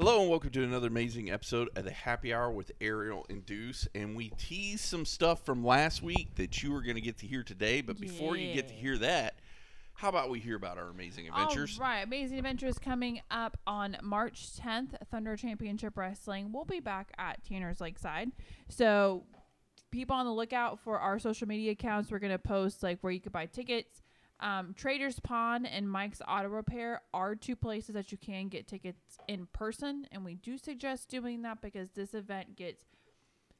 Hello and welcome to another amazing episode of the Happy Hour with Ariel and Deuce. And we teased some stuff from last week that you are going to get to hear today. But before you get to hear that, how about we hear about our amazing adventures? All right, Amazing Adventures coming up on March 10th. Thunder Championship Wrestling. We'll be back at Tanner's Lakeside. So, people on the lookout for our social media accounts. We're gonna post like where you could buy tickets. Um, Traders Pond and Mike's Auto Repair are two places that you can get tickets in person, and we do suggest doing that because this event gets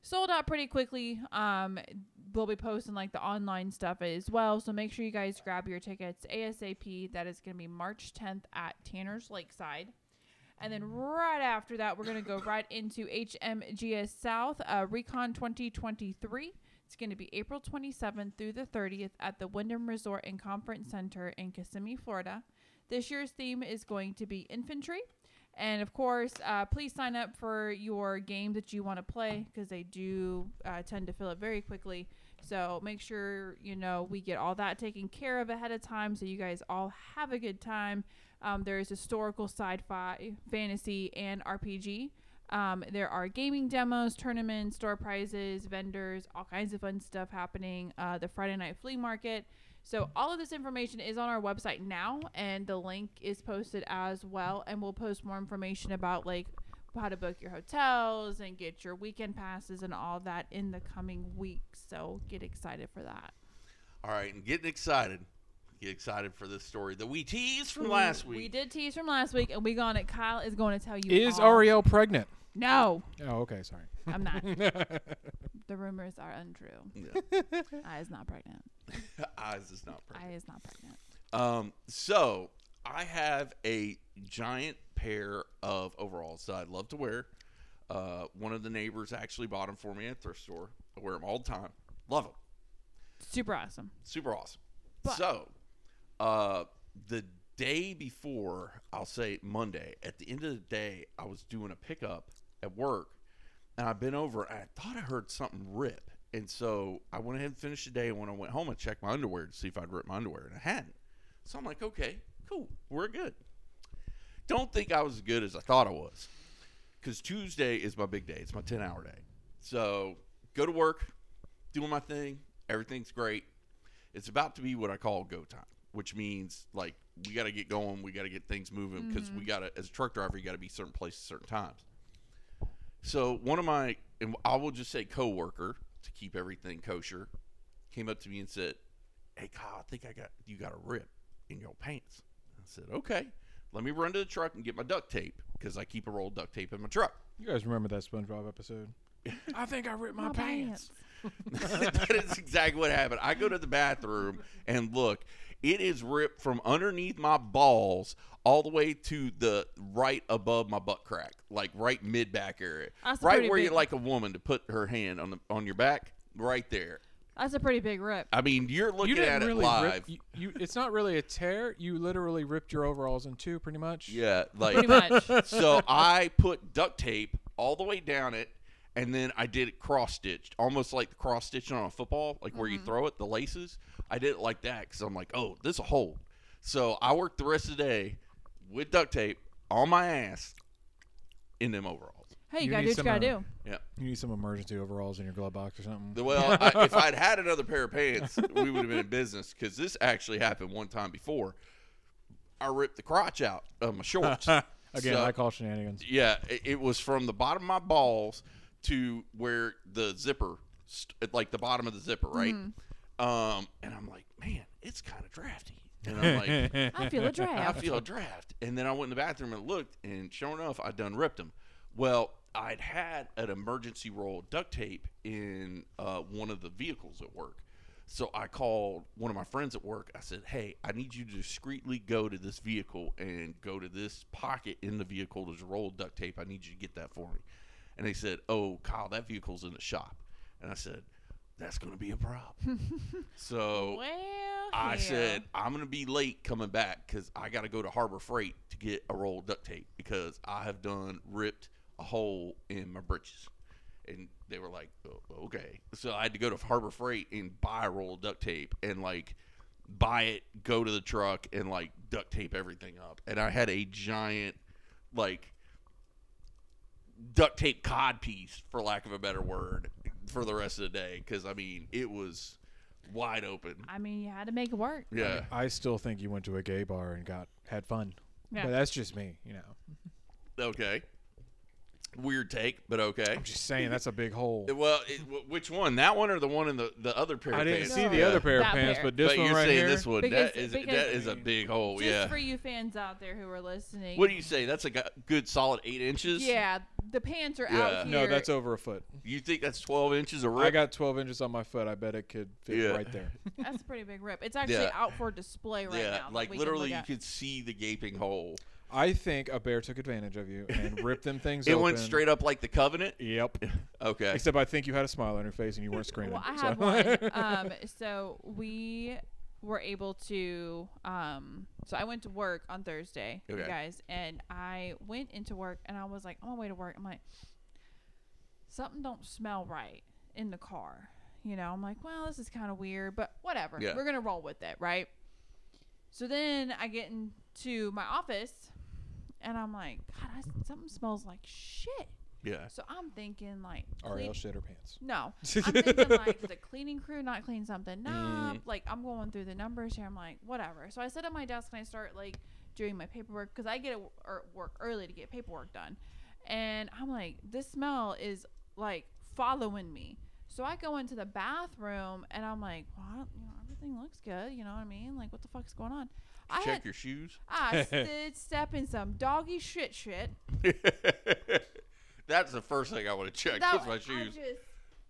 sold out pretty quickly. Um, we'll be posting like the online stuff as well. So make sure you guys grab your tickets ASAP. That is going to be March 10th at Tanner's Lakeside. And then right after that, we're going to go right into HMGS South uh, Recon 2023. It's going to be April 27th through the 30th at the Wyndham Resort and Conference Center in Kissimmee, Florida. This year's theme is going to be infantry. And of course, uh, please sign up for your game that you want to play because they do uh, tend to fill up very quickly. So make sure you know we get all that taken care of ahead of time so you guys all have a good time. Um, there is historical, sci-fi, fantasy, and RPG. Um, there are gaming demos, tournaments, store prizes, vendors, all kinds of fun stuff happening. Uh, the Friday night flea market. So all of this information is on our website now, and the link is posted as well. And we'll post more information about like how to book your hotels and get your weekend passes and all that in the coming weeks. So get excited for that. All right, and getting excited. Get excited for this story that we teased from last week. We did tease from last week, and we gone it. Kyle is going to tell you. Is all. Ariel pregnant? No, Oh, okay, sorry. I'm not. the rumors are untrue. Yeah. I is not pregnant. Eyes is not pregnant. I is not pregnant. Um, so I have a giant pair of overalls that I love to wear. Uh, one of the neighbors actually bought them for me at a thrift store. I wear them all the time. Love them. Super awesome. Super awesome. But- so, uh, the day before, I'll say Monday, at the end of the day, I was doing a pickup at work, and I've been over. And I thought I heard something rip, and so I went ahead and finished the day. And when I went home, I checked my underwear to see if I'd ripped my underwear, and I hadn't. So I'm like, okay, cool, we're good. Don't think I was as good as I thought I was, because Tuesday is my big day. It's my 10 hour day. So go to work, doing my thing. Everything's great. It's about to be what I call go time, which means like we got to get going. We got to get things moving because we mm-hmm. got to, as a truck driver, you got to be certain places, certain times. So one of my, and I will just say coworker to keep everything kosher, came up to me and said, "Hey Kyle, I think I got you got a rip in your pants." I said, "Okay, let me run to the truck and get my duct tape because I keep a roll of duct tape in my truck." You guys remember that SpongeBob episode? I think I ripped my, My pants. that is exactly what happened. I go to the bathroom and look. It is ripped from underneath my balls all the way to the right above my butt crack, like right mid back area, That's right pretty where you big- like a woman to put her hand on the on your back, right there. That's a pretty big rip. I mean, you're You looking didn't at it really live. rip. You, you, it's not really a tear. You literally ripped your overalls in two, pretty much. yeah, like Pretty like much. so. I put duct tape all the way down it, and then I did it cross stitched, almost like the cross stitching on a football, like where you mm-hmm. throw it, the laces. I did it like that because I'm like, oh, this will hold. So I worked the rest of the day with duct tape on my ass in them overalls. Hey, you, You gotta need do what you some, gotta uh, do. Yeah. You need some emergency overalls in your glove box or something. The- Well, I, if I'd had another pair of pants, we would have been in business because this actually happened one time before. I ripped the crotch out of my shorts. Again, So- I call shenanigans. Yeah, it, it was from the bottom of my balls to where the zipper, st- like the bottom of the zipper, right? Um, and I'm like, man, it's kind of drafty. And I'm like, I feel a draft. I feel a draft. And then I went in the bathroom and looked, and sure enough, I done ripped them. Well, I'd had an emergency roll of duct tape in uh, one of the vehicles at work. So I called one of my friends at work. I said, "Hey, I need you to discreetly go to this vehicle and go to this pocket in the vehicle. There's a roll of duct tape. I need you to get that for me." And they said, "Oh, Kyle, that vehicle's in the shop." And I said, "That's going to be a problem." so well, I hell. said I'm gonna be late coming back because I got to go to Harbor Freight to get a roll of duct tape because I have done ripped a hole in my britches, and they were like, oh, oh, okay. So I had to go to Harbor Freight and buy a roll of duct tape and like buy it, go to the truck and like duct tape everything up, and I had a giant like duct tape cod piece, for lack of a better word, for the rest of the day. Because I mean, it was wide open. I mean, you had to make it work. Yeah. I still think you went to a gay bar and got had fun. Yeah. But that's just me, you know. Okay. Weird take, but okay. I'm just saying that's a big hole. Well, it, wh- which one? That one or the one in the, the other pair I of didn't pants? see the Yeah. other pair of That pants, pair. but this but one you're right saying here. this one Because- that is because- that is a big hole. Just yeah. for you fans out there who are listening. What do you say? That's a go- good solid eight inches. Yeah, the pants are Yeah. out here. No, that's over a foot. You think that's twelve inches of rip? I got 12 inches on my foot. I bet it could fit Yeah. right there. That's a pretty big rip. It's actually Yeah. out for display right yeah, now. that like we can literally, you at. could see the gaping hole. I think a bear took advantage of you and ripped them things It open. went straight up like the Revenant. Yep. Okay. Except I think you had a smile on your face and you weren't screaming. Well, I so- have one. um, so we were able to. Um, so I went to work on Thursday, you Okay. guys, and I went into work, and I was like, on my way to work, I'm like, something don't smell right in the car. You know, I'm like, well, this is kind of weird, but whatever. Yeah. We're gonna roll with it, right? So then I get into my office, and I'm like, God, I, something smells like shit. yeah. So I'm thinking like, Ariel clean- shit her pants. no, I'm thinking like the cleaning crew not clean something. Nah, Mhm. like I'm going through the numbers here. I'm like, whatever. So I sit at my desk and I start like doing my paperwork because I get at or work early to get paperwork done. And I'm like, this smell is like following me. So I go into the bathroom and I'm like, well, you know, everything looks good. You know what I mean? Like, what the fuck's going on? I Check had, your shoes. I did step in some doggy shit shit. That's the first thing I want to check. That- Is my I shoes. just,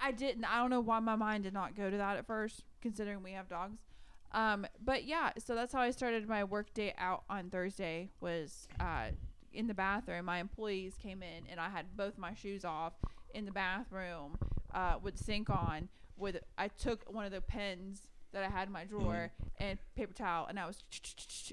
I didn't. I don't know why my mind did not go to that at first, considering we have dogs. Um, but yeah, so that's how I started my work day out on Thursday. Was uh, in the bathroom. My employees came in, and I had both my shoes off in the bathroom uh, with sink on. With I took one of the pens that I had in my mm-hmm. drawer and paper towel, and I was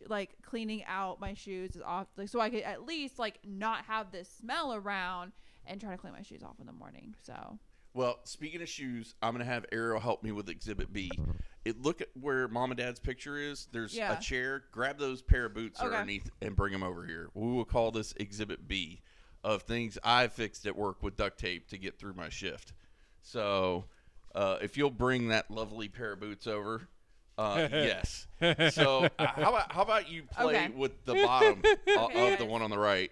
like cleaning out my shoes is off, like so I could at least like not have this smell around and try to clean my shoes off in the morning. So Well, speaking of shoes, I'm gonna have Ariel help me with Exhibit B. It look at where mom and dad's picture is. There's Yeah. a chair. Grab those pair of boots Okay. underneath and bring them over here. We will call this Exhibit B of things I fixed at work with duct tape to get through my shift. So, uh, if you'll bring that lovely pair of boots over, uh, yes. So, uh, how about how about you play Okay. with the bottom o- of the one on the right?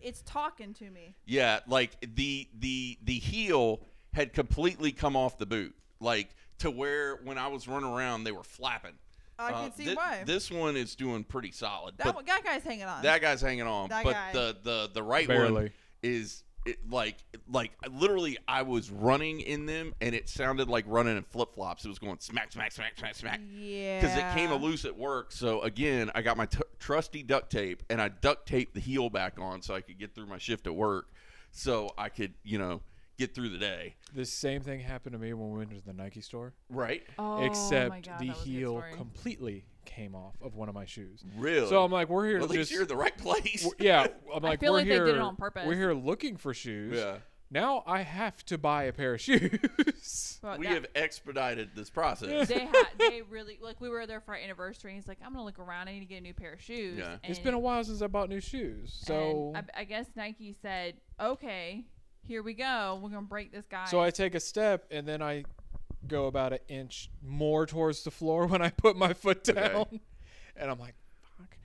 it's talking to me. Yeah, like the the the heel had completely come off the boot, like to where when I was running around, they were flapping. I Uh, can see thi- why. This one is doing pretty solid, that but one, that guy's hanging on. that guy's hanging on. That but guy. the the the right one Barely. is it, like like literally, I was running in them, and it sounded like running in flip flops. It was going smack smack smack smack smack yeah. because it came loose at work. So again, I got my t- trusty duct tape and I duct taped the heel back on so I could get through my shift at work, so I could you know get through the day. The same thing happened to me when we went to the Nike store, Right? Oh except my God, the that was a good heel story. completely came off of one of my shoes. Really? So I'm like, we're here Well, at to least you're in the right place. we're- yeah. I'm like, feel we're like they here. did it on purpose. We're here looking for shoes. yeah. Now I have to buy a pair of shoes. But We that- have expedited this process. they had they really like we were there for our anniversary. He's like, I'm gonna look around. I need to get a new pair of shoes. Yeah. it's And- been a while since I bought new shoes, so I, I guess Nike said, okay, here we go. We're gonna break this guy. so I take a step and then I go about an inch more towards the floor when I put my foot Okay. down, and I'm like, fuck.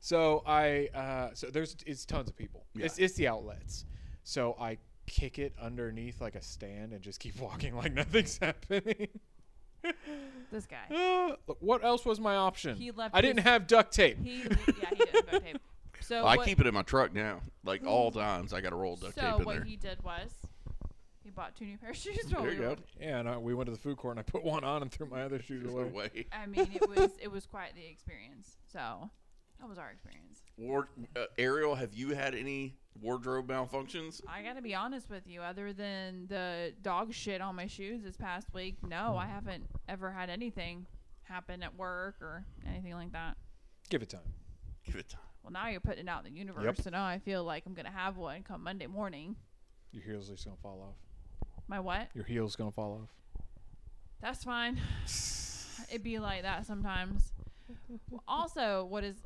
So I uh, so there's it's tons of people. Yeah. It's it's the outlets. So I kick it underneath like a stand and just keep walking like nothing's happening. this guy. Uh, look, what else was my option? He left I didn't have duct tape. He yeah he did duct tape. So I keep it in my truck now. Like all times, I got a roll duct so tape in there. So what he did was he bought two new pair of shoes. There we you were- go. Yeah, and I, we went to the food court and I put one on and threw my other shoes There's away. I mean, it was it was quite the experience. So that was our experience. Ward, uh, Ariel, have you had any wardrobe malfunctions? I gotta be honest with you. Other than the dog shit on my shoes this past week, no, I haven't ever had anything happen at work or anything like that. Give it time. Give it time. Well, now you're putting it out in the universe, so now I feel like I'm gonna have one come Monday morning. Your heels are just gonna fall off. My what? Your heels gonna fall off. That's fine. It'd be like that sometimes. Also, what is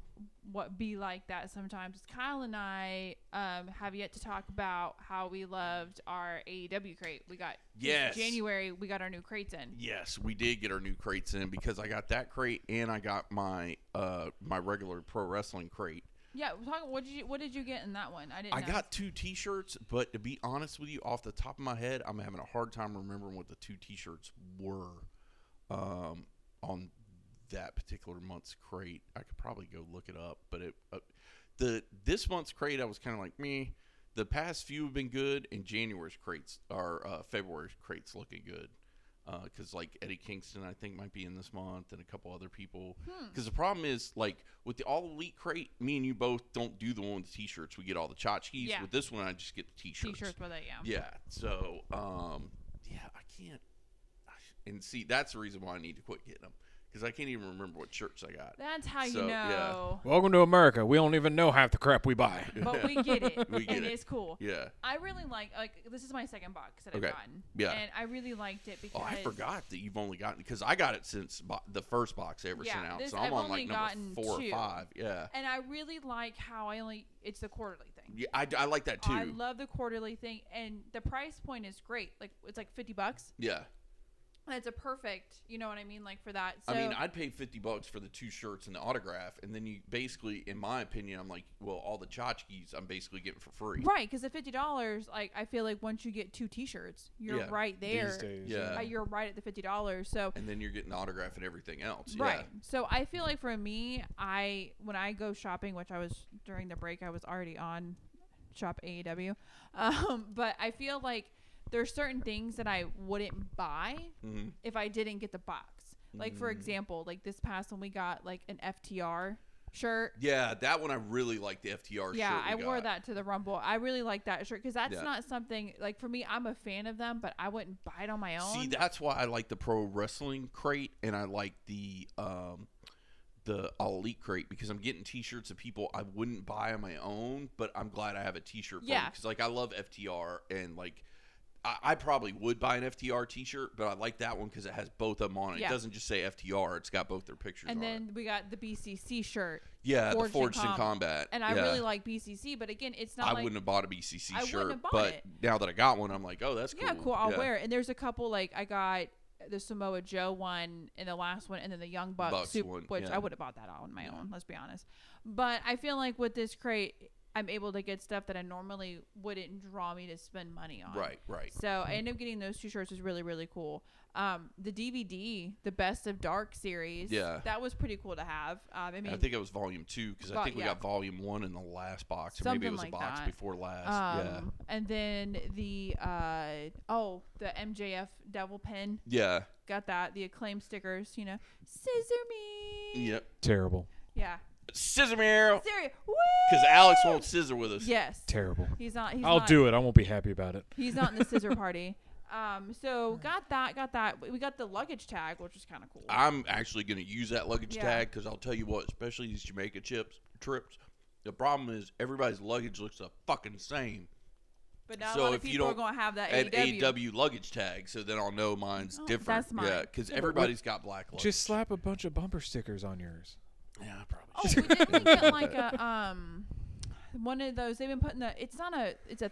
what be like that sometimes. Kyle and I um, have yet to talk about how we loved our AEW crate. We got this Yes. January. We got our new crates in. Yes, we did get our new crates in because I got that crate and I got my uh my regular pro wrestling crate. Yeah, we're. What did you What did you get in that one? I didn't. I know. got two T-shirts, but to be honest with you, off the top of my head, I'm having a hard time remembering what the two T-shirts were um, on that particular month's crate. I could probably go look it up, but it uh, the this month's crate I was kind of like me. The past few have been good, and January's crates are uh, February's crates looking good. Because like Eddie Kingston, I think might be in this month, and a couple other people. Hmm. Because the problem is, like with the All Elite crate, me and you both don't do the one with the T-shirts. We get all the tchotchkes. Yeah. With this one, I just get the T-shirts. T-shirts with it. Yeah. Yeah. So, um, yeah, I can't. And see, that's the reason why I need to quit getting them because I can't even remember what shirts I got. That's how So, you yeah. know. Welcome to America. We don't even know half the crap we buy. But we get it, We get and it. it's cool. Yeah. I really like like this is my second box that Okay. I've gotten. Yeah. And I really liked it because Oh, I forgot that you've only gotten because I got it since bo- the first box they ever Yeah, sent out. this- so I'm I've on only like number gotten four two. or five. Yeah. And I really like how I only it's the quarterly thing. Yeah, I, I like that too. I love the quarterly thing and the price point is great. Like it's like 50 bucks. yeah. And it's a perfect, you know what I mean, like for that. So I mean, I'd pay fifty bucks for the two shirts and the autograph, and then you basically, in my opinion, I'm like, well, all the tchotchkes I'm basically getting for free. right, cuz the $50 like I feel like once you get two t-shirts, you're Yeah. right there. These days. Yeah. Uh, you're right at the $50. So And then you're getting the autograph and everything else. Right. So I feel like for me, I when I go shopping, which I was during the break, I was already on shop AEW, um, but I feel like there's certain things that I wouldn't buy Yeah. hmm if I didn't get the box. Like for Mm. example, like this past one we got like an FTR shirt. Yeah, that one I really like the FTR Yeah, I wore that to the Rumble. I really like that shirt because that's Yeah. not something like for me. I'm a fan of them, but I wouldn't buy it on my own. See, that's why I like the pro wrestling crate and I like the um the Elite crate because I'm getting T-shirts of people I wouldn't buy on my own, but I'm glad I have a T-shirt. Yeah. Because like I love FTR and like. I, I probably would buy an FTR T-shirt, but I like that one because it has both of them on it. Yeah. It doesn't just say FTR; it's got both their pictures and on then it. we got the BCC shirt, Yeah, Forged the Forged in, Com- Combat, and I yeah. really like BCC. But again, it's not I like wouldn't have bought a BCC I shirt, but it. now that I got one, I'm like, oh, that's cool. Yeah, cool. I'll Yeah. wear it. And there's a couple like I got the Samoa Joe one in the last one, and then the Young Bucks, Bucks soup, one, which yeah. I would have bought that on my Yeah. own. Let's be honest. But I feel like with this crate, I'm able to get stuff that I normally wouldn't draw me to spend money on. Right, right. So I ended up getting those two shirts. was really really cool. Um, the DVD, the Best of Dark series. Yeah. that was pretty cool to have. Um, I mean, I think it was volume two because I think we yeah. got volume one in the last box, or maybe it Something was like a box that. before last. um, and then the uh, oh, the MJF Devil Pin. yeah, got that the acclaim stickers you know scissor me yep. Terrible. yeah Scissor Meryl, Scissor- because Alex won't scissor with us. yes Terrible. he's not he's I'll not, do it. I won't be happy about it. he's not in the scissor party um so got that got that we got the luggage tag which was kind of cool I'm actually going to use that luggage Yeah. tag because I'll tell you what, especially these Jamaica chips trips. The problem is everybody's luggage looks the fucking same. but now a so lot of if you people are don't- going to have that An AEW. AEW luggage tag, so then I'll know mine's Oh, different. that's mine. Yeah, because everybody's got black luggage. Just slap a bunch of bumper stickers on yours. Yeah, probably. oh we didn't get like a um one of those they've been putting the it's not a it's a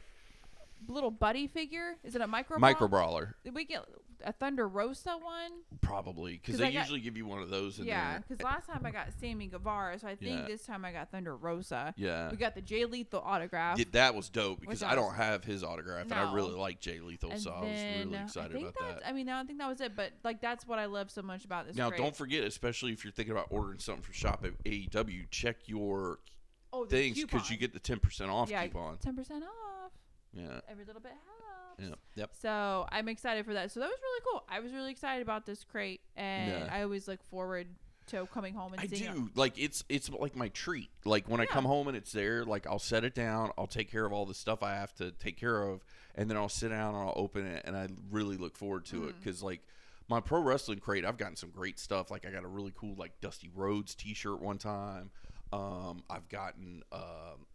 little buddy figure. Is it a micro Micro bra- brawler, did we get a thunder rosa one probably, because they got- usually give you one of those in Yeah, because last time I got Sammy Guevara, so I think Yeah. this time I got Thunder Rosa. Yeah. We got the Jay Lethal autograph. Yeah, that was dope because I I don't have his autograph, and I really like Jay Lethal, and so I was then really excited about that. I mean, I don't think that was it, but like that's what I love so much about this. Now, don't forget, especially if you're thinking about ordering something for Shop at AEW, check your oh, things because you get the ten percent off yeah, coupon. ten percent off. Yeah, Every little bit helps. Yeah, yep. So I'm excited for that. So that was really cool. I was really excited about this crate, and Yeah. I always look forward to coming home and I seeing it. do like it's it's like my treat. Like when I come home and it's there, like I'll set it down, I'll take care of all the stuff I have to take care of, and then I'll sit down and I'll open it, and I really look forward to Mm. it because like my pro wrestling crate, I've gotten some great stuff. Like I got a really cool like Dusty Rhodes T-shirt one time. Um, I've gotten um,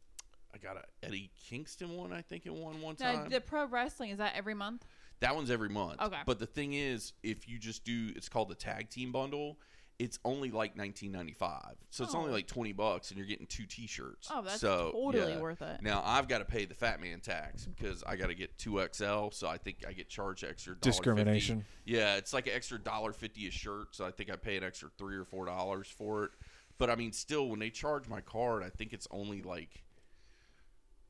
I got a Eddie Kingston one, I think, in one one Now, time. the pro wrestling is that every month? That one's every month. Okay. But the thing is, if you just do, it's called the tag team bundle, it's only like 1995. So it's only Oh. like 20 bucks and you're getting two t-shirts. Oh, that's so, totally yeah. worth it. Now I've got to pay the fat man tax because I got to get 2XL, so I think I get charged extra $1.50. Discrimination. Yeah, it's like an extra dollar fifty a shirt, so I think I pay an extra three or four dollars for it. But I mean, still, when they charge my card, I think it's only like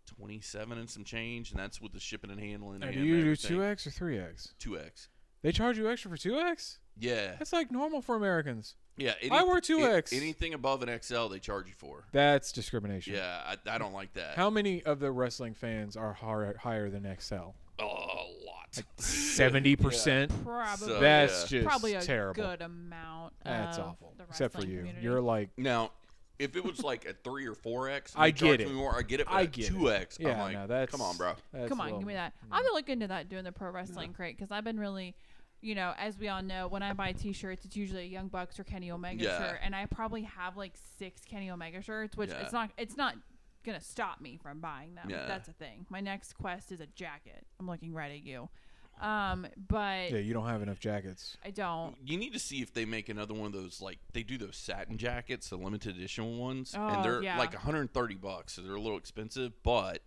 twenty seven and some change, and that's with the shipping and handling. Now, do you do two X or three X? Two X. They charge you extra for two X? Yeah, That's like normal for Americans. yeah. I wear 2X. a- anything above an XL, they charge you for. That's discrimination. Yeah, I, I don't like that. How many of the wrestling fans are higher, higher than XL? A lot. Seventy percent. Probably. So, That's yeah. just probably a terrible. good amount. That's of awful. the Except for you. community. You're like Now, if it was like a three or four X, I get it. More, I get it. But I at get two. X, Yeah, I'm like, no, that's come on, bro. that's Come a on, give me little- that. Mm. I've been looking into that doing the pro wrestling crate because I've been really, you know, as we all know, when I buy T-shirts, it's usually a Young Bucks or Kenny Omega Yeah. shirt, and I probably have like six Kenny Omega shirts, which Yeah. it's not it's not gonna stop me from buying them. Yeah. That's a thing. My next quest is a jacket. I'm looking right at you, um, but Yeah, you don't have enough jackets. I don't. You need to see if they make another one of those like they do those satin jackets, the limited edition ones, Oh, and they're yeah. like 130 bucks, so they're a little expensive. But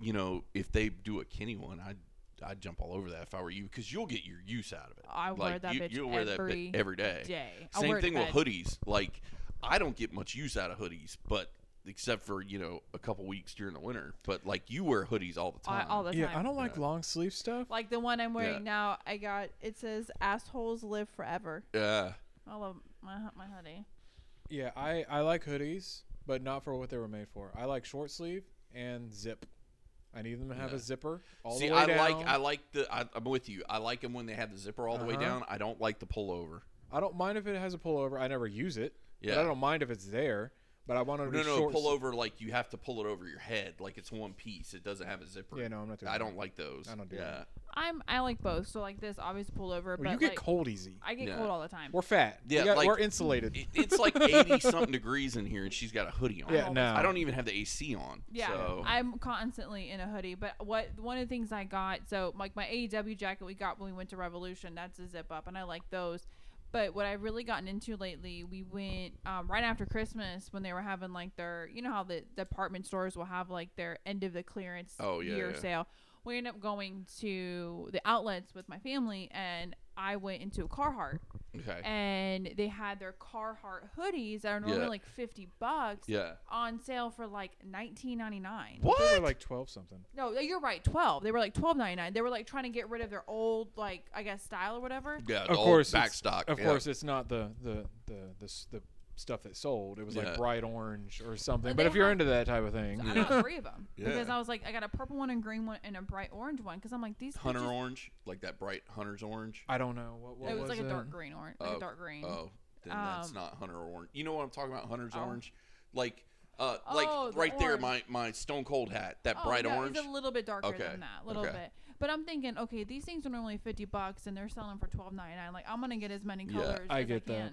you know, if they do a Kenny one, I'd I'd jump all over that if I were you because you'll get your use out of it. I wear that you, bitch You'll wear that every bit every day. day. I'll Same it to thing with bed. hoodies. Like I don't get much use out of hoodies, but except for you know a couple weeks during the winter. But like you wear hoodies all the time. all the time. Yeah, I don't like Yeah. long sleeve stuff. like the one I'm wearing Yeah. now. I got it says "assholes live forever." yeah. I love my my hoodie. Yeah, I I like hoodies, but not for what they were made for. I like short sleeve and zip. I need them to have Yeah. a zipper all See, the way I down. like I like the I, I'm with you. I like them when they have the zipper all the way Uh-huh. down. I don't like the pullover. I don't mind if it has a pullover. I never use it. Yeah. But I don't mind if it's there. But I want to No, be no, short. pullover like you have to pull it over your head, like it's one piece. It doesn't have a zipper. Yeah, no, I'm not doing I that. don't like those. I don't do yeah. that. I'm I like both. So like this, obviously pull over, Well, but you get like, cold easy. I get Yeah. cold all the time. We're fat. Yeah, We got- like- we're insulated. It, it's like 80 something degrees in here, and she's got a hoodie on. yeah, no. I don't even have the AC on. Yeah, So. I'm constantly in a hoodie. But what one of the things I got, so like my AEW jacket we got when we went to Revolution, that's a zip up, and I like those. But what I've really gotten into lately, we went um, right after Christmas when they were having like their, you know how the department stores will have like their end of the clearance Oh, yeah, year yeah. sale. We ended up going to the outlets with my family, and I went into a Carhartt, okay. and they had their Carhartt hoodies that are normally Yeah. like fifty bucks yeah. on sale for like nineteen ninety nine. They were like twelve something. No, you're right. Twelve. They were like twelve ninety nine. They were like trying to get rid of their old, like I guess, style or whatever. yeah. Of old course, back it's- stock. Of yeah. course, it's not the the the the, s- the stuff that sold. It was Yeah. like bright orange or something. But But if you're have- into that type of thing, I got three of them because I was like, I got a purple one, and green one, and a bright orange one. Because I'm like, these Hunter bitches- orange, like that bright hunter's orange. I don't know what, what It was, like a it? dark green orange, like Oh, a dark green. Oh, then that's Um, not hunter orange. You know what I'm talking about? Hunter's Oh. orange, like, uh, like Oh, the right there, my my Stone Cold hat, that Oh, bright no, orange. It's a little bit darker Okay, than that, a little okay. bit. But I'm thinking, okay, these things are normally fifty bucks, and they're selling for twelve ninety nine. Like I'm gonna get as many Yeah, colors I as get I that.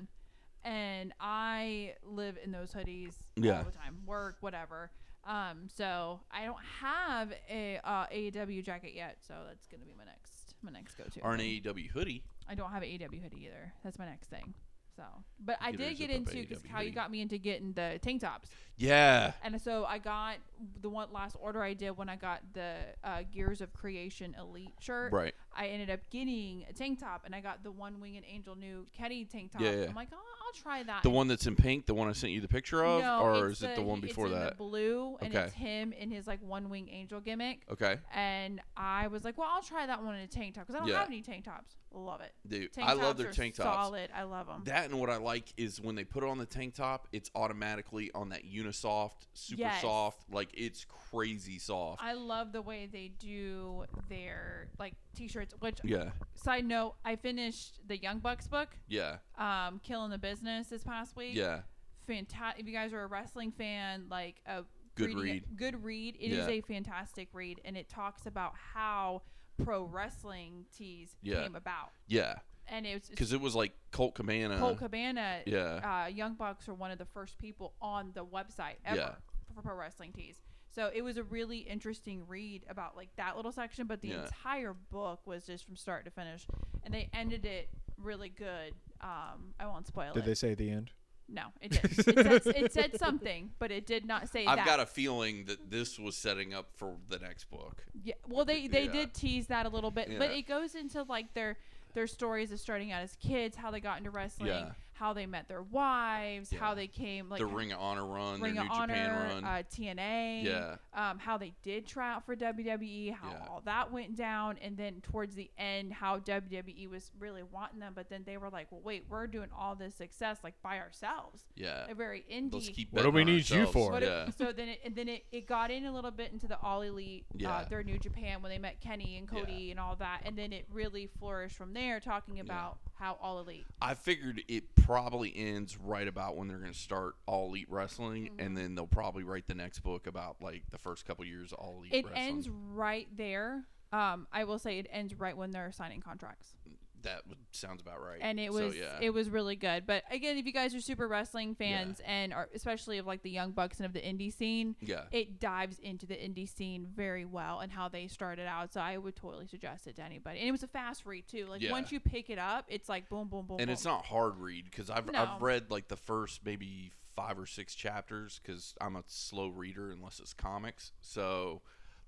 And I live in those hoodies Yeah. all the time, work, whatever. Um, so I don't have a uh, AEW jacket yet, so that's gonna be my next my next go to. or an AEW hoodie. I don't have an AEW hoodie either. That's my next thing. So, but I did get into because how you got me into getting the tank tops. Yeah. And so I got the one last order I did when I got the uh, Gears of Creation Elite shirt. Right. I ended up getting a tank top, and I got the One Winged Angel new Kenny tank top. Yeah, yeah. I'm like, oh, I'll try that. The one that's in pink, the one I sent you the picture of, no, or is it the one it's before that? The blue, and Okay. it's him in his like One Wing Angel gimmick. Okay, And I was like, well, I'll try that one in a tank top because I don't Yeah. have any tank tops. Love it. dude, Tank I love their tank tops. Solid. I love them. That and what I like is when they put it on the tank top, it's automatically on that Unisoft, super Yes. soft, like it's crazy soft. I love the way they do their like t-shirts. Which yeah, side note, I finished the Young Bucks book, yeah, um, Killing the Business this past week. yeah. Fantastic. If you guys are a wrestling fan, like a Good it- read. good read. It is Yeah. a fantastic read, and it talks about how pro wrestling tees Yeah. came about. Yeah, And it was because it was like Colt Cabana. Colt Cabana. yeah, uh, Young Bucks are one of the first people on the website ever Yeah. for pro wrestling tees. So it was a really interesting read about like that little section, but the Yeah. entire book was just from start to finish, and they ended it really good. Um, I won't spoil Did it. Did they say the end? no, it did. it, said, it said something, but it did not say I've that. got a feeling that this was setting up for the next book. Yeah, well, they they Yeah. did tease that a little bit, but it goes into like their their stories of starting out as kids, how they got into wrestling, Yeah. How they met their wives, how they came like the Ring of Honor run, Ring their of New Honor, Japan run. uh, TNA, Yeah. um, how they did try out for WWE, how Yeah. all that went down, and then towards the end, how WWE was really wanting them, but then they were like, well, wait, we're doing all this success like by ourselves, yeah. a very indie. Let's keep What do we betting on need you for? What if- yeah. so then it, and then it, it got in a little bit into the all elite, Yeah. uh, their New Japan when they met Kenny and Yeah. Cody and all that, and then it really flourished from there, talking about how all elite. I figured it probably ends right about when they're going to start All Elite Wrestling, Mm-hmm. and then they'll probably write the next book about like the first couple years of All Elite It Wrestling. ends right there. Um, I will say it ends right when they're signing contracts. That sounds about right. and it So, was yeah. it was really good. But again, if you guys are super wrestling fans and are especially of like the young bucks and of the indie scene, yeah. it dives into the indie scene very well and how they started out. So I would totally suggest it to anybody. And it was a fast read too. Like Yeah. once you pick it up, it's like boom, boom, boom, and boom. it's not hard read because I've No. I've read like the first maybe five or six chapters because I'm a slow reader unless it's comics. So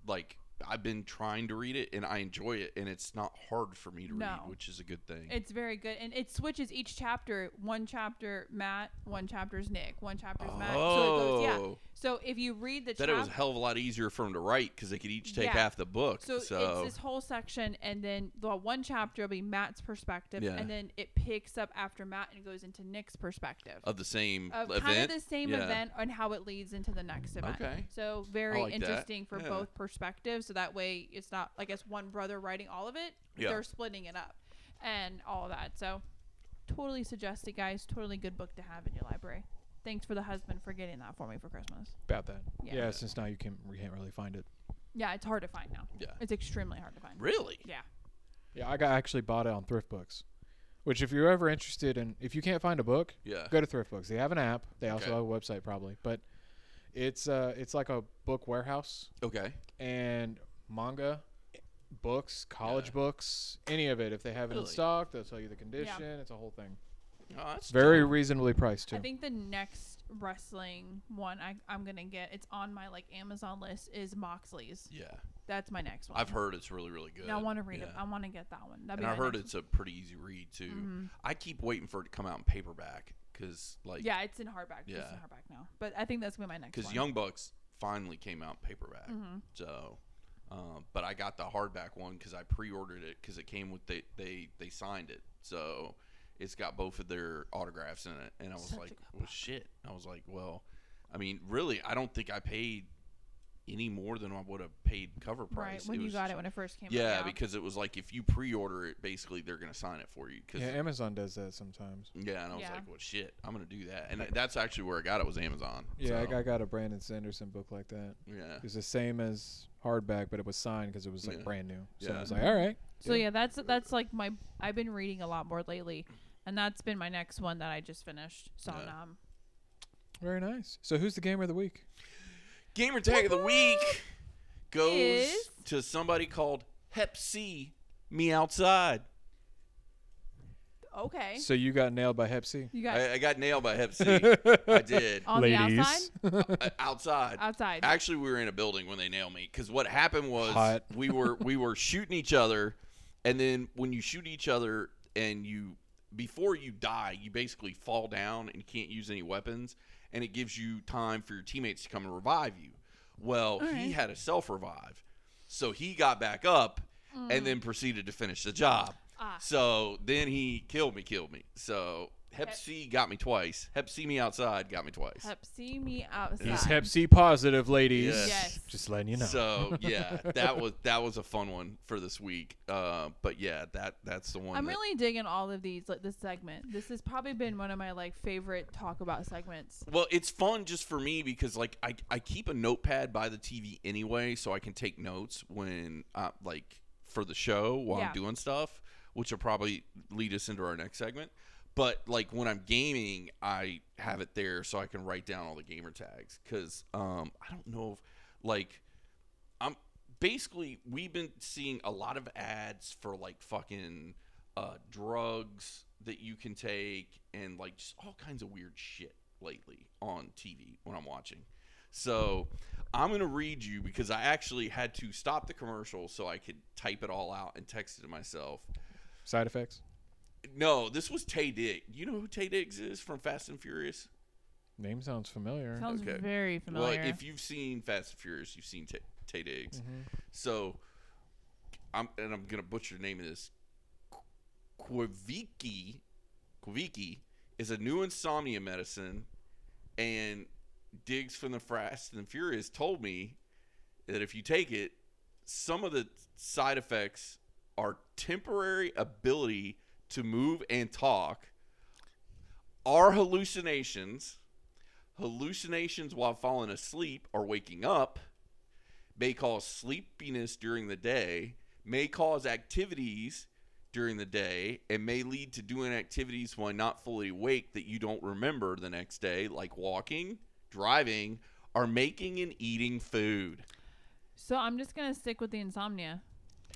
like I've been trying to read it and I enjoy it and it's not hard for me to No. read, which is a good thing. It's very good, and it switches each chapter. One chapter Matt, one chapter's Nick, one chapter's Matt. So it goes, yeah. Oh. So if you read the That it was a hell of a lot easier for them to write because they could each take Yeah. half the book. So, So, it's this whole section, and then the one chapter will be Matt's perspective, Yeah. and then it picks up after Matt and goes into Nick's perspective of the same of event. kind of the same Yeah. event and how it leads into the next event. Okay. So very like that. interesting for Yeah. both perspectives. So that way it's not I guess one brother writing all of it. Yeah. They're splitting it up and all of that. So totally suggest it, guys. Totally good book to have in your library. Thanks for the husband for getting that for me for Christmas. About that. Yeah. Yeah. since now you can we can't really find it. Yeah, it's hard to find now. Yeah. It's extremely hard to find. Really? Yeah. Yeah, I got actually bought it on Thrift Books. Which if you're ever interested in if you can't find a book, Yeah. go to Thrift Books. They have an app. They also Okay. have a website probably, but it's uh it's like a book warehouse Okay. and manga, books, college Yeah. books, any of it. If they have it in Really? stock, they'll tell you the condition. It's a whole thing. Oh, that's Very dope. reasonably priced too. I think the next wrestling one I, I'm gonna get, it's on my like Amazon list, is Moxley's. Yeah. That's my next one. I've heard it's really, really good. And I want to read it. I want to get that one. That'd And be I heard next it's a pretty easy read too. Mhm. I keep waiting for it to come out in paperback because, like, Yeah, it's in hardback. It's in hardback now. But I think that's gonna be my next because. Young Bucks finally came out in paperback. Mhm. So, um, but I got the hardback one because I pre-ordered it because it came with they they they signed it. So it's got both of their autographs in it, and I was Such like, well, shit. I was like, well, I mean, really, I don't think I paid any more than I would have paid cover price. Right when you was- got it when it first came out. Yeah, because it was like if you pre-order it, basically they're gonna sign it for you. Cause, yeah, Amazon does that sometimes. yeah, and I was Yeah. like, well, shit, I'm gonna do that, and that's actually where I got it was Amazon. Yeah, so, I, I got a Brandon Sanderson book like that. yeah, It's the same as hardback, but it was signed because it was like Yeah. brand new. So Yeah. I was like, all right. So yeah, that's that's like my I've been reading a lot more lately, and that's been my next one that I just finished. So Yeah. um, Very nice. So who's the gamer of the week? Gamer tag of the week goes Is- to somebody called Hep C. Me outside. okay, So you got nailed by Hep C. you got I, I got nailed by Hep C. I did on the outside, Uh, outside. outside. Actually, we were in a building when they nailed me because what happened was Hot. we were we were shooting each other, and then when you shoot each other and you before you die, you basically fall down and you can't use any weapons, and it gives you time for your teammates to come and revive you. Well, he had a self revive, so he got back up and then proceeded to finish the job. Ah. So then he killed me, killed me. So Hep Hep- C got me twice. Hep C me outside got me twice. Hep C me outside. He's Hep C positive, ladies. Yes. Yes. Just letting you know. So yeah, that was that was a fun one for this week. Uh, but yeah, that that's the one. I'm that- really digging all of these like this segment. This has probably been one of my like favorite talk about segments. well, it's fun just for me because like I I keep a notepad by the TV anyway, so I can take notes when uh, like for the show while Yeah. I'm doing stuff, which will probably lead us into our next segment. But like when I'm gaming, I have it there so I can write down all the gamer tags because um, I don't know if like I'm basically we've been seeing a lot of ads for like fucking uh, drugs, that you can take and like just all kinds of weird shit lately on TV when I'm watching. So I'm to read you because I actually had to stop the commercial so I could type it all out and text it to myself. Side effects. No, this was Taye Diggs. You know who Taye Diggs is from Fast and Furious? Name sounds familiar. Sounds Okay. very familiar. Well, if you've seen Fast and Furious, you've seen Taye, Taye Diggs. Mhm. So, I'm and I'm gonna butcher the name of this. Quiviki, Quiviki is a new insomnia medicine, and Diggs from the Fast and Furious told me that if you take it, some of the side effects are temporary ability to move and talk, are hallucinations, hallucinations while falling asleep or waking up, may cause sleepiness during the day, may cause activities during the day, and may lead to doing activities while not fully awake that you don't remember the next day, like walking, driving, or making and eating food. so I'm just gonna stick with the insomnia.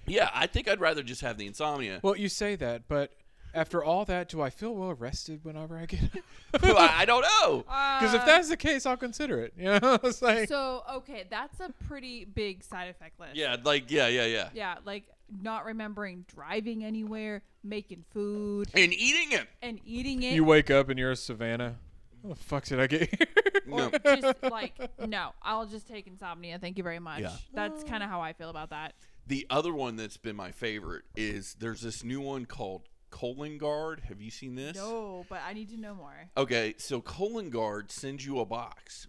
Yeah, I think I'd rather just have the insomnia. Well, you say that, but after all that, do I feel well rested whenever I get? I I don't know. Because if Uh, that's the case, I'll consider it. You know, it's like so okay, that's a pretty big side effect list. Yeah, like yeah, yeah, yeah. Yeah, like not remembering driving anywhere, making food, And eating it. and eating it. you wake up and you're a Savannah. How the fuck did I get here? No. or just like no, I'll just take insomnia. Thank you very much. Yeah. That's kind of how I feel about that. The other one that's been my favorite is there's this new one called Cologuard. Have you seen this? No, but I need to know more. Okay, so Cologuard sends you a box,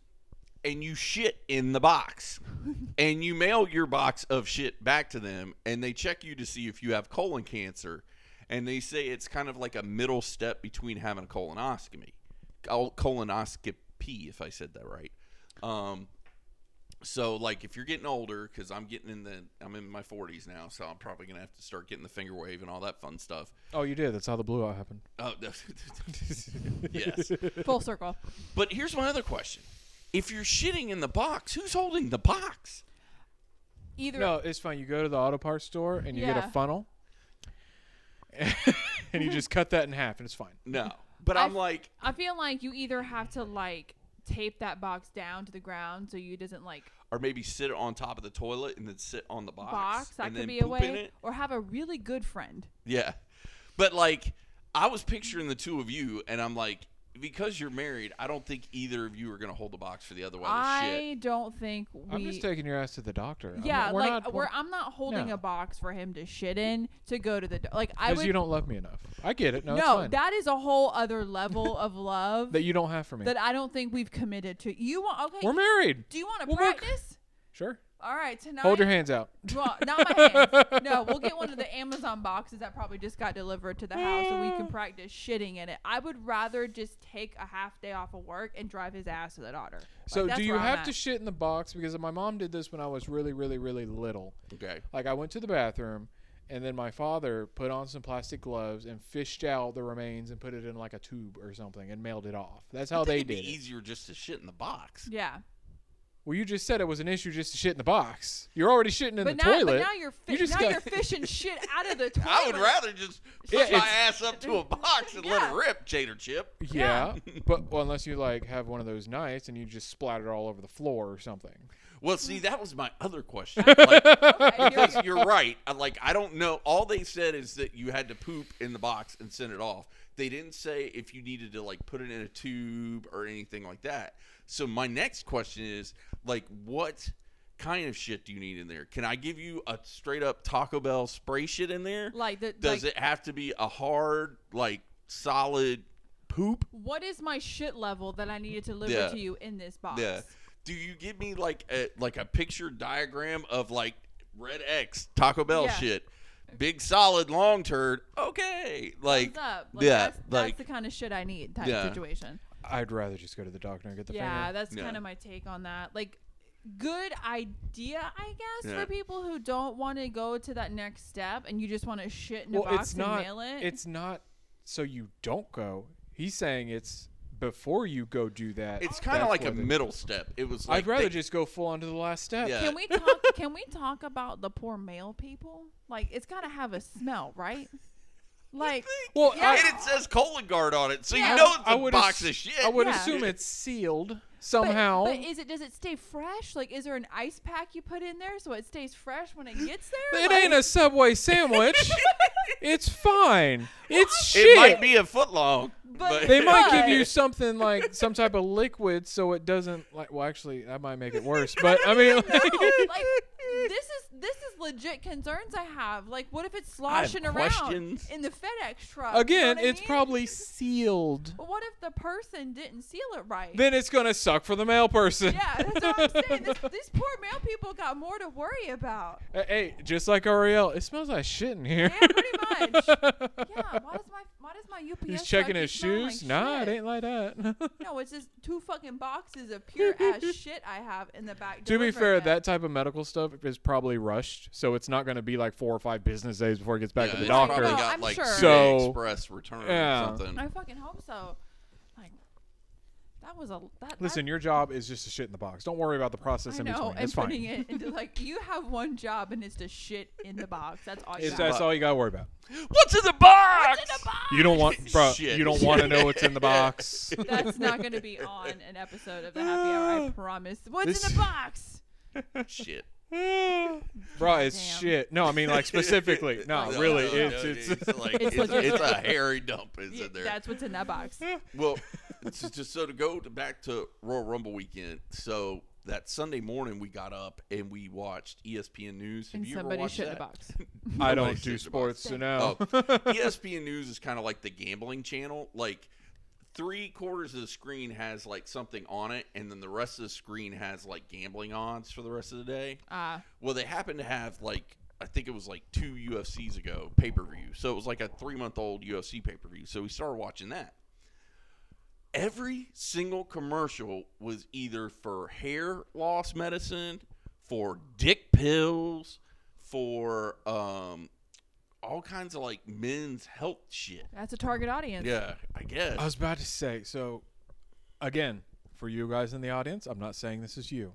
and you shit in the box, and you mail your box of shit back to them, and they check you to see if you have colon cancer, and they say it's kind of like a middle step between having a colonoscopy, colonoscopy, if I said that right. Um, so like if you're getting older, because I'm getting in the, I'm in my 40s now, so I'm probably gonna have to start getting the finger wave and all that fun stuff. oh, you did. That's how the blue out happened. Oh, yes. Full circle. But here's my other question: If you're shitting in the box, who's holding the box? Either No, it's fine. You go to the auto parts store and you get Yeah. a funnel, and you just cut that in half, and it's fine. No. But I I'm f- like, I feel like you either have to like tape that box down to the ground so you doesn't like or maybe sit on top of the toilet and then sit on the box. box. That and could then be a way. Or have a really good friend. Yeah. But like, I was picturing the two of you, and I'm like, because you're married, I don't think either of you are gonna hold the box for the other one. I Shit. don't think we. I'm just taking your ass to the doctor. I'm yeah, we're like not, we're, I'm not holding No. a box for him to shit in to go to the do- like I because would you don't love me enough. I get it. No, it's no fine. that is a whole other level of love that you don't have for me. that I don't think we've committed to. You want okay? we're married. do you want to We'll make- practice? Sure. All right, tonight. Hold your hands out. Well, not my hands. No, we'll get one of the Amazon boxes that probably just got delivered to the house, and we can mm. practice shitting in it. I would rather just take a half day off of work and drive his ass to the daughter. Like, So that's do you I'm have at. to shit in the box? Because my mom did this when I was really, really, really little. Okay. Like I went to the bathroom, and then my father put on some plastic gloves and fished out the remains and put it in like a tube or something and mailed it off. That's how I think they it'd did be it. easier just to shit in the box. Yeah, Well, you just said it was an issue just to shit in the box. You're already shitting in but the now, toilet. but now you're fi- You just now got- you're fishing shit out of the toilet. I would rather just Yeah, my ass up to a box and let it rip, Chater Chip. yeah, but well, unless you like have one of those nights and you just splatter it all over the floor or something. Well, see, that was my other question. Like, Okay, because you're right. I, like I don't know. All they said is that you had to poop in the box and send it off. They didn't say if you needed to like put it in a tube or anything like that. So my next question is like, what kind of shit do you need in there? Can I give you a straight up Taco Bell spray shit in there? like the Does like, it have to be a hard, like solid poop? What is my shit level that I needed to deliver Yeah. to you in this box? Yeah. Do you give me like a like a picture diagram of like red X Taco Bell Yeah. shit? Big solid long turd. Okay. Like. Like, yeah, that's, that's the kind of shit I need type Yeah. situation. I'd rather just go to the doctor and get the yeah, finger. that's Yeah. kind of my take on that. Like, good idea, I guess, Yeah. for people who don't want to go to that next step and you just want to shit in a box it's and not. mail it. It's not so you don't go. He's saying it's before you go do that. it's kind of that's like a where the- middle step. It was like I'd rather they- just go full on to the last step. Yeah. can we talk? can we talk about the poor male people? Like, it's got to have a smell, right? Like, Well, Yeah. I, and it says Cologuard on it, so Yeah. you know it's I a would box ass- of shit. I would Yeah. assume it's sealed somehow. But, is it? Does it stay fresh? Like, is there an ice pack you put in there so it stays fresh when it gets there? it Like- ain't a Subway sandwich. it's fine. It's it shit. might be a foot long. But- They might give you something like some type of liquid so it doesn't like. Well, actually, that might make it worse. But I mean, No, like, like this is this is legit concerns I have. Like, what if it's I sloshing around questions. in the FedEx truck? You know again, it's mean? probably sealed. But what if the person didn't seal it right? Then it's gonna suck for the mail person. yeah, that's what I'm saying. This, these poor mail people got more to worry about. Hey, hey, just like Ariel, it smells like shit in here. Yeah, pretty much. Yeah, why does my why does my UPS He's checking his shoes. like nah, shit? it ain't like that. No, it's just two fucking boxes of pure ass shit I have in the back. to be fair, it. that type of medical stuff is probably rushed, so it's not going to be like four or five business days before it gets back yeah, to the doctor. Probably No, got I'm like sure. So- express return Yeah. or something. I fucking hope so. Like that was a that. Listen, your job is just to shit in the box. Don't worry about the process I in know, between. and It's putting fine. it into like you have one job and it's to shit in the box. That's all you It's, got. that's all you got to worry about. What's in the box? What's in the box? You don't want, bro. Shit. You don't want to know what's in the box. That's not going to be on an episode of the Happy Hour. I promise. What's This- in the box? Shit. bro, it's Damn. shit. No, I mean like specifically. No, No, really, no, it's no, it's. like It's it's, legit. it's a hairy dump is Yeah, in there. that's what's in that box. Well, it's just, just so to go to back to Royal Rumble weekend. So that Sunday morning we got up and we watched ESPN News. Have And you ever somebody watched shit in that? the box. I don't do sports, so no. Oh, ESPN News is kind of like the gambling channel. Like three quarters of the screen has like something on it, and then the rest of the screen has like gambling odds for the rest of the day. Ah, Well, they happen to have like I think it was like two UFCs ago pay per view. So it was like a three month old UFC pay per view. So we started watching that. Every single commercial was either for hair loss medicine, for dick pills, for um, all kinds of like men's health shit. that's a target audience. Yeah, I guess. I was about to say, so again, for you guys in the audience, I'm not saying this is you,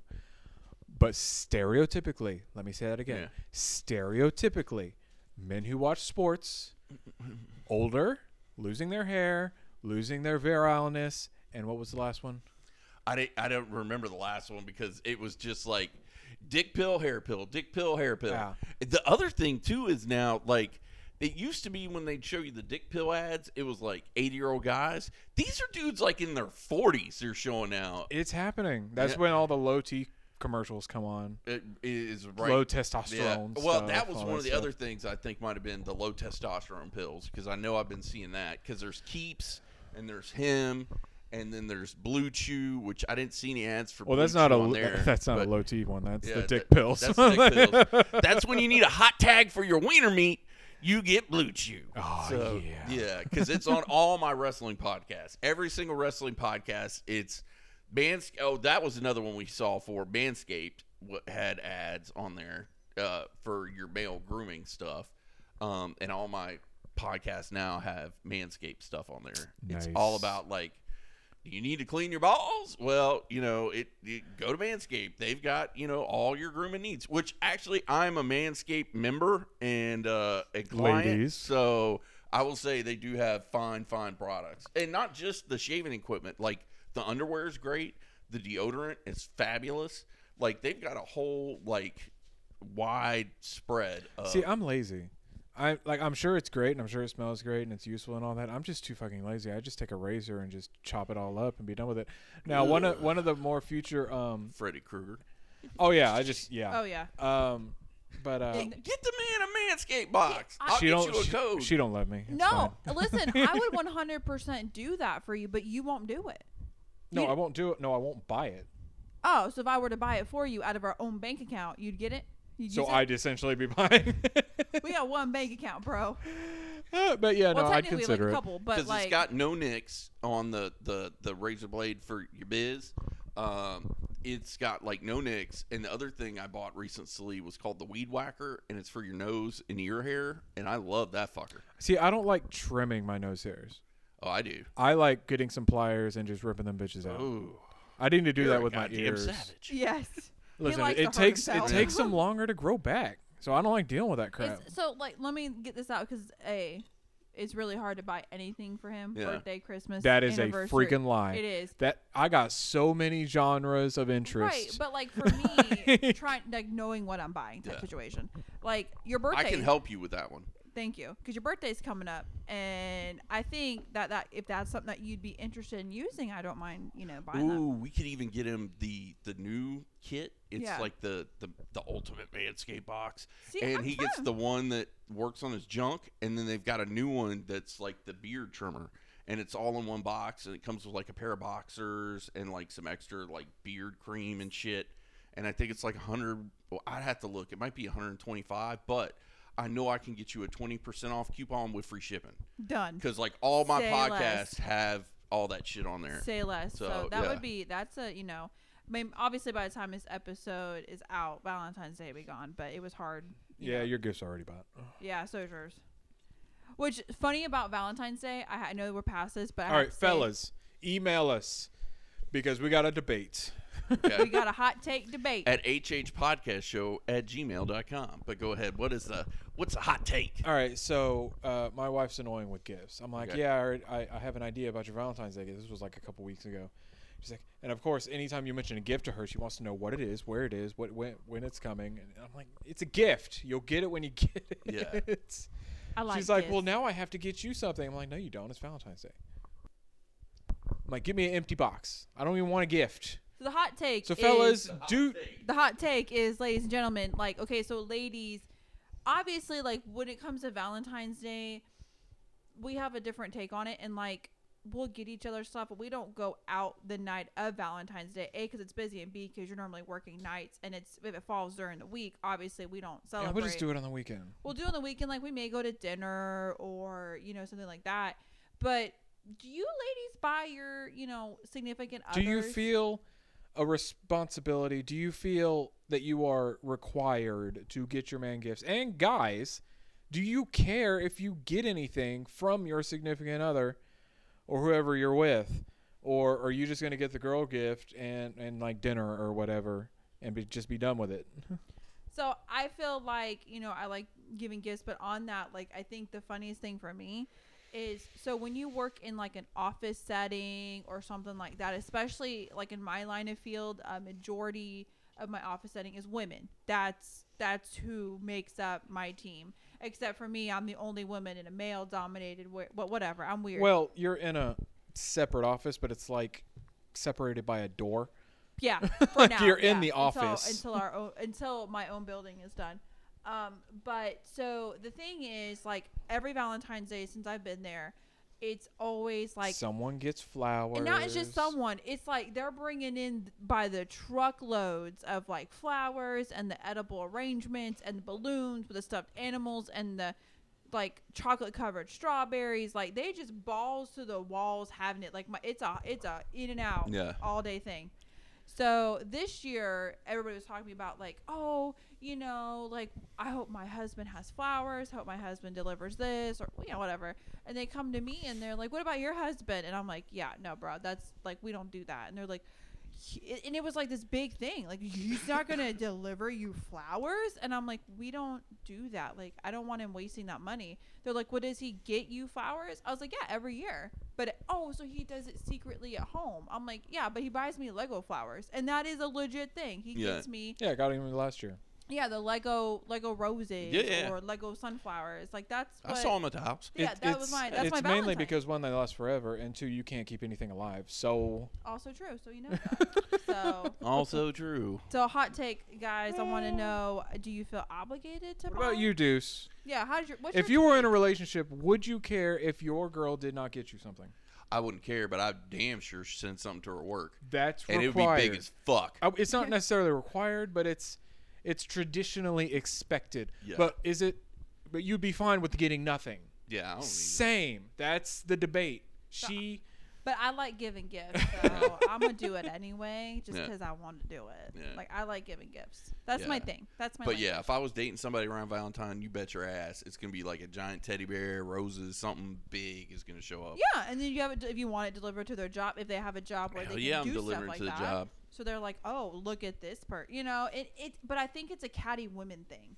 but stereotypically, let me say that again. Yeah. Stereotypically, men who watch sports, older, losing their hair, losing their virileness, and what was the last one? I didn't, I don't remember the last one because it was just like dick pill, hair pill, dick pill, hair pill. Yeah. The other thing too is now like it used to be when they'd show you the dick pill ads, it was like 80 year old guys. These are dudes like in their 40s they're showing out. It's happening. That's Yeah. when all the low T commercials come on. It is right. Low Yeah. testosterone. Well, stuff, that was one of the stuff. other things I think might have been the low testosterone pills because I know I've been seeing that because there's Keeps and there's him and then there's Blue Chew, which I didn't see any ads for. Well, Blue that's not Chew a there, that's not a low T one. That's Yeah, the dick that- pills. That's dick pills. That's when you need a hot tag for your wiener meat. You get Blue Chew. Oh, So, yeah. yeah, because it's on all my wrestling podcasts. Every single wrestling podcast, it's Mans. Oh, that was another one we saw for Manscaped. What had ads on there uh, for your male grooming stuff, um, and all my podcasts now have Manscaped stuff on there. It's all about like do you need to clean your balls? Well, you know, it, it go to Manscaped. They've got, you know, all your grooming needs, which actually I'm a Manscaped member and uh, a client. Ladies. So I will say they do have fine, fine products. And not just the shaving equipment. Like the underwear is great. The deodorant is fabulous. Like they've got a whole like wide spread of See, I'm lazy. I like. I'm sure it's great, and I'm sure it smells great, and it's useful and all that. I'm just too fucking lazy. I just take a razor and just chop it all up and be done with it. Now, one of one of the more future. Um. Freddy Krueger. Oh yeah, I just yeah. Oh yeah. Um. But uh, Hey, get the man a Manscaped box. I- I'll she get don't. you a She, code. she don't love me. It's No, fine. listen, I would 100% do that for you, but you won't do it. No, you- I won't do it. No, I won't buy it. Oh, so if I were to buy it for you out of our own bank account, you'd get it? You'd So? I'd essentially be buying. We got one bank account, bro. Uh, but yeah, well, no, I'd technically, like consider a it. couple, but because like it's got no nicks on the, the, the razor blade for your biz. Um, it's got like no nicks. And the other thing I bought recently was called the Weed Whacker, and it's for your nose and ear hair. And I love that fucker. See, I don't like trimming my nose hairs. Oh, I do. I like getting some pliers and just ripping them bitches out. Ooh, I need to do you're that with my goddamn ears. savage. yes. Listen, likes it to hurt takes it takes them longer to grow back. So I don't like dealing with that crap. It's, so like, let me get this out because a, it's really hard to buy anything for him. Yeah. Birthday, Christmas. That is a freaking lie. It is. That I got so many genres of interest. Right, but like for me, trying like knowing what I'm buying type Yeah. situation. Like your birthday. I can help you with that one. Thank you, because your birthday's coming up, and I think that that if that's something that you'd be interested in using, I don't mind you know buying that. Ooh, we could even get him the the new kit. It's Yeah. like the, the the ultimate manscape box, See, and I'm he gets trying- the one that works on his junk, and then they've got a new one that's like the beard trimmer, and it's all in one box, and it comes with like a pair of boxers and like some extra like beard cream and shit. And I think it's like a hundred. Well, I'd have to look. It might be 125, but I know I can get you a 20% off coupon with free shipping done. because like all my Say podcasts less. have all that shit on there. Say less. So, So, that yeah. would be that's a you know. I mean, obviously by the time this episode is out, Valentine's Day will be gone. But it was hard. you yeah, know. your gift's already bought. Yeah, so is yours. Which funny about Valentine's Day? I, I know we're past this, but I All have right, to say, fellas, email us because we got a debate. Okay. we got a hot take debate. at hhpodcastshow at gmail.com. But go ahead. What is the what's the hot take? All right, so uh, my wife's annoying with gifts. I'm like, Okay. yeah, I, already- I, I have an idea about your Valentine's Day gift. This was like a couple weeks ago. She's like, and of course, anytime you mention a gift to her, she wants to know what it is, where it is, what when, when it's coming. And I'm like, it's a gift. You'll get it when you get it. Yeah. I like She's like, well, gifts. now I have to get you something. I'm like, no, you don't. It's Valentine's Day. I'm like, give me an empty box. I don't even want a gift. So the hot take. So, is- fellas, do the hot take is, ladies and gentlemen, like, okay, so ladies, obviously, like, when it comes to Valentine's Day, we have a different take on it, and like, we'll get each other stuff, but we don't go out the night of Valentine's Day. A, because it's busy, and B, because you're normally working nights, and it's if it falls during the week, obviously, we don't celebrate. yeah, we'll just do it on the weekend. We'll do on the weekend, like we may go to dinner or you know something like that. But do you ladies buy your you know significant other? Do you feel a responsibility? Do you feel that you are required to get your man gifts? And guys, do you care if you get anything from your significant other or whoever you're with? Or are you just going to get the girl gift and, and like dinner or whatever and be, just be done with it? So I feel like you know I like giving gifts, but on that, like I think the funniest thing for me is so when you work in like an office setting or something like that, especially like in my line of field, a majority of my office setting is women. That's that's who makes up my team. Except for me, I'm the only woman in a male dominated. But whatever, I'm weird. Well, you're in a separate office, but it's like separated by a door. Yeah, for Like now, you're in yeah, the until- office. until, our own, until my own building is done. Um, but so the thing is, like every Valentine's Day since I've been there, it's always like, someone gets flowers. and not just someone. It's like they're bringing in by the truckloads of like flowers and the edible arrangements and the balloons with the stuffed animals and the like chocolate covered strawberries. Like they just balls to the walls having it. Like my, it's a it's a in and out Yeah. all day thing. So this year, everybody was talking about like, oh, you know, like I hope my husband has flowers. Hope my husband delivers this or you know whatever. And they come to me and they're like, what about your husband? And I'm like, yeah, no, bro, that's like we don't do that. And they're like, "He-" and it was like this big thing. Like he's not gonna deliver you flowers. And I'm like, we don't do that. Like I don't want him wasting that money. They're like, what does he get you flowers? I was like, yeah, every year. But oh, so he does it secretly at home. I'm like, yeah, but he buys me Lego flowers, and that is a legit thing. He Yeah. gets me, Yeah, I got him last year. Yeah, the Lego Lego roses Yeah, yeah. or Lego sunflowers. Like that's. I saw him at the house. Yeah, It- that was it's, my. That's it's my mainly Valentine. because one, they last forever, and two, you can't keep anything alive. So also true. So you know that. so Also true. so hot take, guys. I want to know: Do you feel obligated to? what buy? about you, Deuce? Yeah. How's your? What's If your you were in a relationship, would you care if your girl did not get you something? I wouldn't care, but I damn sure send something to her work, That's and it would be big as fuck. Uh, it's not necessarily required, but it's it's traditionally expected. Yeah. But is it? But you'd be fine with getting nothing. Yeah, I don't need Same. That's the debate. She. But I like giving gifts, so I'm gonna do it anyway, just Yeah. because I want to do it. Yeah. Like I like giving gifts. That's my thing. That's my. But language. yeah, if I was dating somebody around Valentine, you bet your ass it's gonna be like a giant teddy bear, roses, something big is gonna show up. Yeah, and then you have it if you want it delivered to their job if they have a job where Hell they yeah, can I'm do delivering stuff like to the that. job. So they're like, oh, look at this part, you know. It it, but I think it's a catty women thing.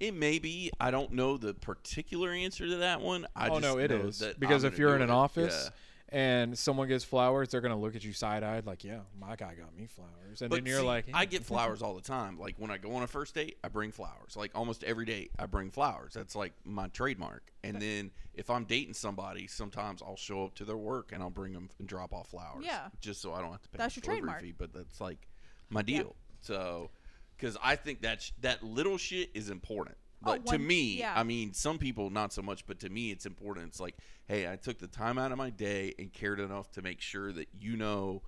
It may be. I don't know the particular answer to that one. I oh just no, it know is because I'm if you're in an it. office and someone gives flowers, they're gonna look at you side eyed like, "Yeah, my guy got me flowers," and But then you're see, like, I get mm-hmm. flowers all the time. Like when I go on a first date, I bring flowers. Like almost every day, I bring flowers. That's like my trademark. And then if I'm dating somebody, sometimes I'll show up to their work and I'll bring them and drop off flowers. Yeah. just so I don't have to pay That's the your delivery trademark. fee. But that's like my deal. So, because I think that sh- that little shit is important. Oh, But to me, yeah. I mean, some people not so much, but to me, it's important. It's like, hey, I took the time out of my day and cared enough to make sure that you know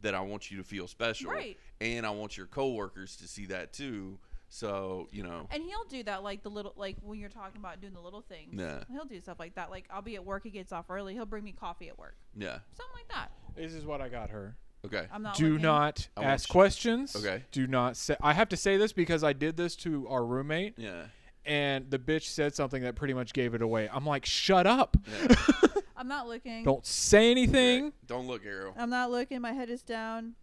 that I want you to feel special, Right. and I want your coworkers to see that too. So you know, And he'll do that, like the little, like when you're talking about doing the little things. Yeah. He'll do stuff like that. Like I'll be at work, he gets off early. He'll bring me coffee at work, yeah, something like that. This is what I got her. okay, I'm not. Do looking. not I ask questions. Okay. Do not say. I have to say this because I did this to our roommate, yeah, and the bitch said something that pretty much gave it away. I'm like, shut up. yeah. I'm not looking. Don't say anything. Okay. Don't look, Arrow. I'm not looking. My head is down.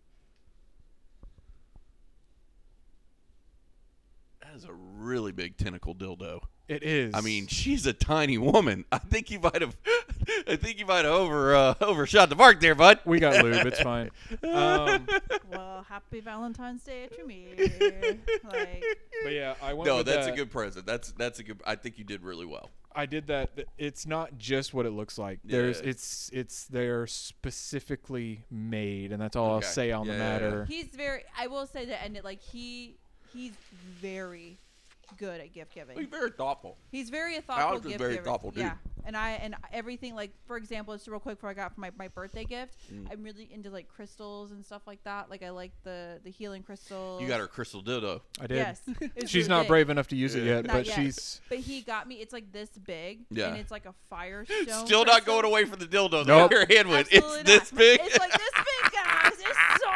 That is a really big tentacle dildo. It is. I mean, she's a tiny woman. I think you might have, I think you might have over uh, overshot the mark there, bud. we got lube. It's fine. Um, Well, happy Valentine's Day to me. like, but yeah, I went. No, with that's that. a good present. That's that's a good. I think you did really well. I did that. It's not just what it looks like. There's Yeah. it's it's they're specifically made, and that's all I'll say on Yeah, the yeah, yeah. matter. he's very. I will say that, and it like he, he's very good at gift giving. You're very thoughtful. He's very a thoughtful Alex is very giver. thoughtful dude. Yeah, and I and everything like for example, just real quick before I got for my, my birthday gift, Mm. I'm really into like crystals and stuff like that. Like I like the the healing crystals. You got her crystal dildo. I did. Yes, She's really not big. brave enough to use it yet, Not but yet. she's. But he got me. It's like this big. Yeah. And it's like a firestone. Still not crystal. going away from the dildo. Nope. Nope. Your hand went. Absolutely It's this big. It's like this big, guys. It's so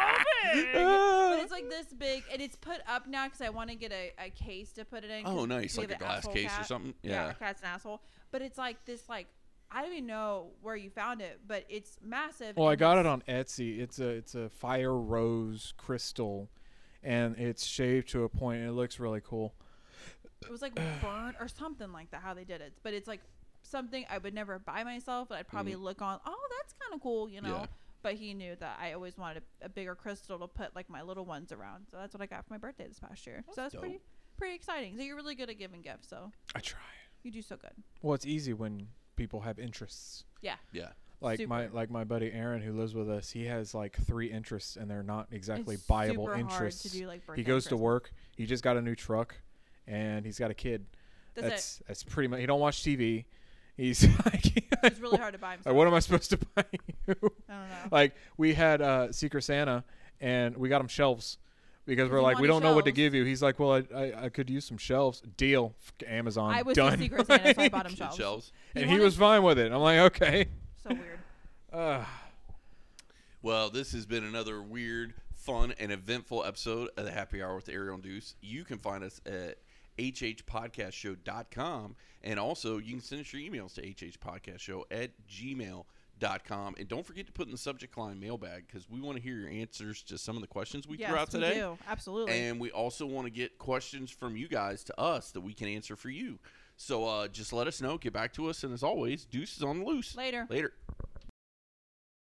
big. but it's like this big, and it's put up now because I want to get a, a case to put it in. oh, nice, like a glass asshole case or something. Yeah, Yeah. cat's an asshole. But it's like this, like I don't even know where you found it, but it's massive. Well, I got it on Etsy. It's a it's a fire rose crystal, and it's shaped to a point. And it looks really cool. It was like burnt or something like that. How they did it, but it's like something I would never buy myself, but I'd probably mm. look on. Oh, that's kind of cool, you know. Yeah. But he knew that I always wanted a, a bigger crystal to put like my little ones around, so that's what I got for my birthday this past year. so that's dope. pretty pretty exciting. So you're really good at giving gifts, so I try. you do so good. Well, it's easy when people have interests. Yeah. Yeah. Like my like my buddy Aaron who lives with us, he has like three interests and they're not exactly It's viable super interests. Hard to do, like, he goes to work. He just got a new truck, and he's got a kid. That's, that's that's pretty much. He don't watch TV. He's like, it. It's really hard to buy him. like, what am I supposed to buy you? I don't know. like we had uh, Secret Santa, and we got him shelves because we're like we don't know what to shelves. give you. He's like, well, I, I, I could use some shelves. Deal, F- Amazon. I was done. secret Santa, so I bought him shelves. shelves. He and he wanted- was fine with it. I'm like, okay. So weird. Uh, Well, this has been another weird, fun, and eventful episode of the Happy Hour with Ariel and Deuce. You can find us at hhpodcastshow.com. And also, you can send us your emails to hhpodcastshow at gmail.com. And don't forget to put in the subject line mailbag because we want to hear your answers to some of the questions we yes, threw out we today. do. Absolutely. And we also want to get questions from you guys to us that we can answer for you. So uh, just let us know. Get back to us. And as always, Deuce is on the loose. Later. Later.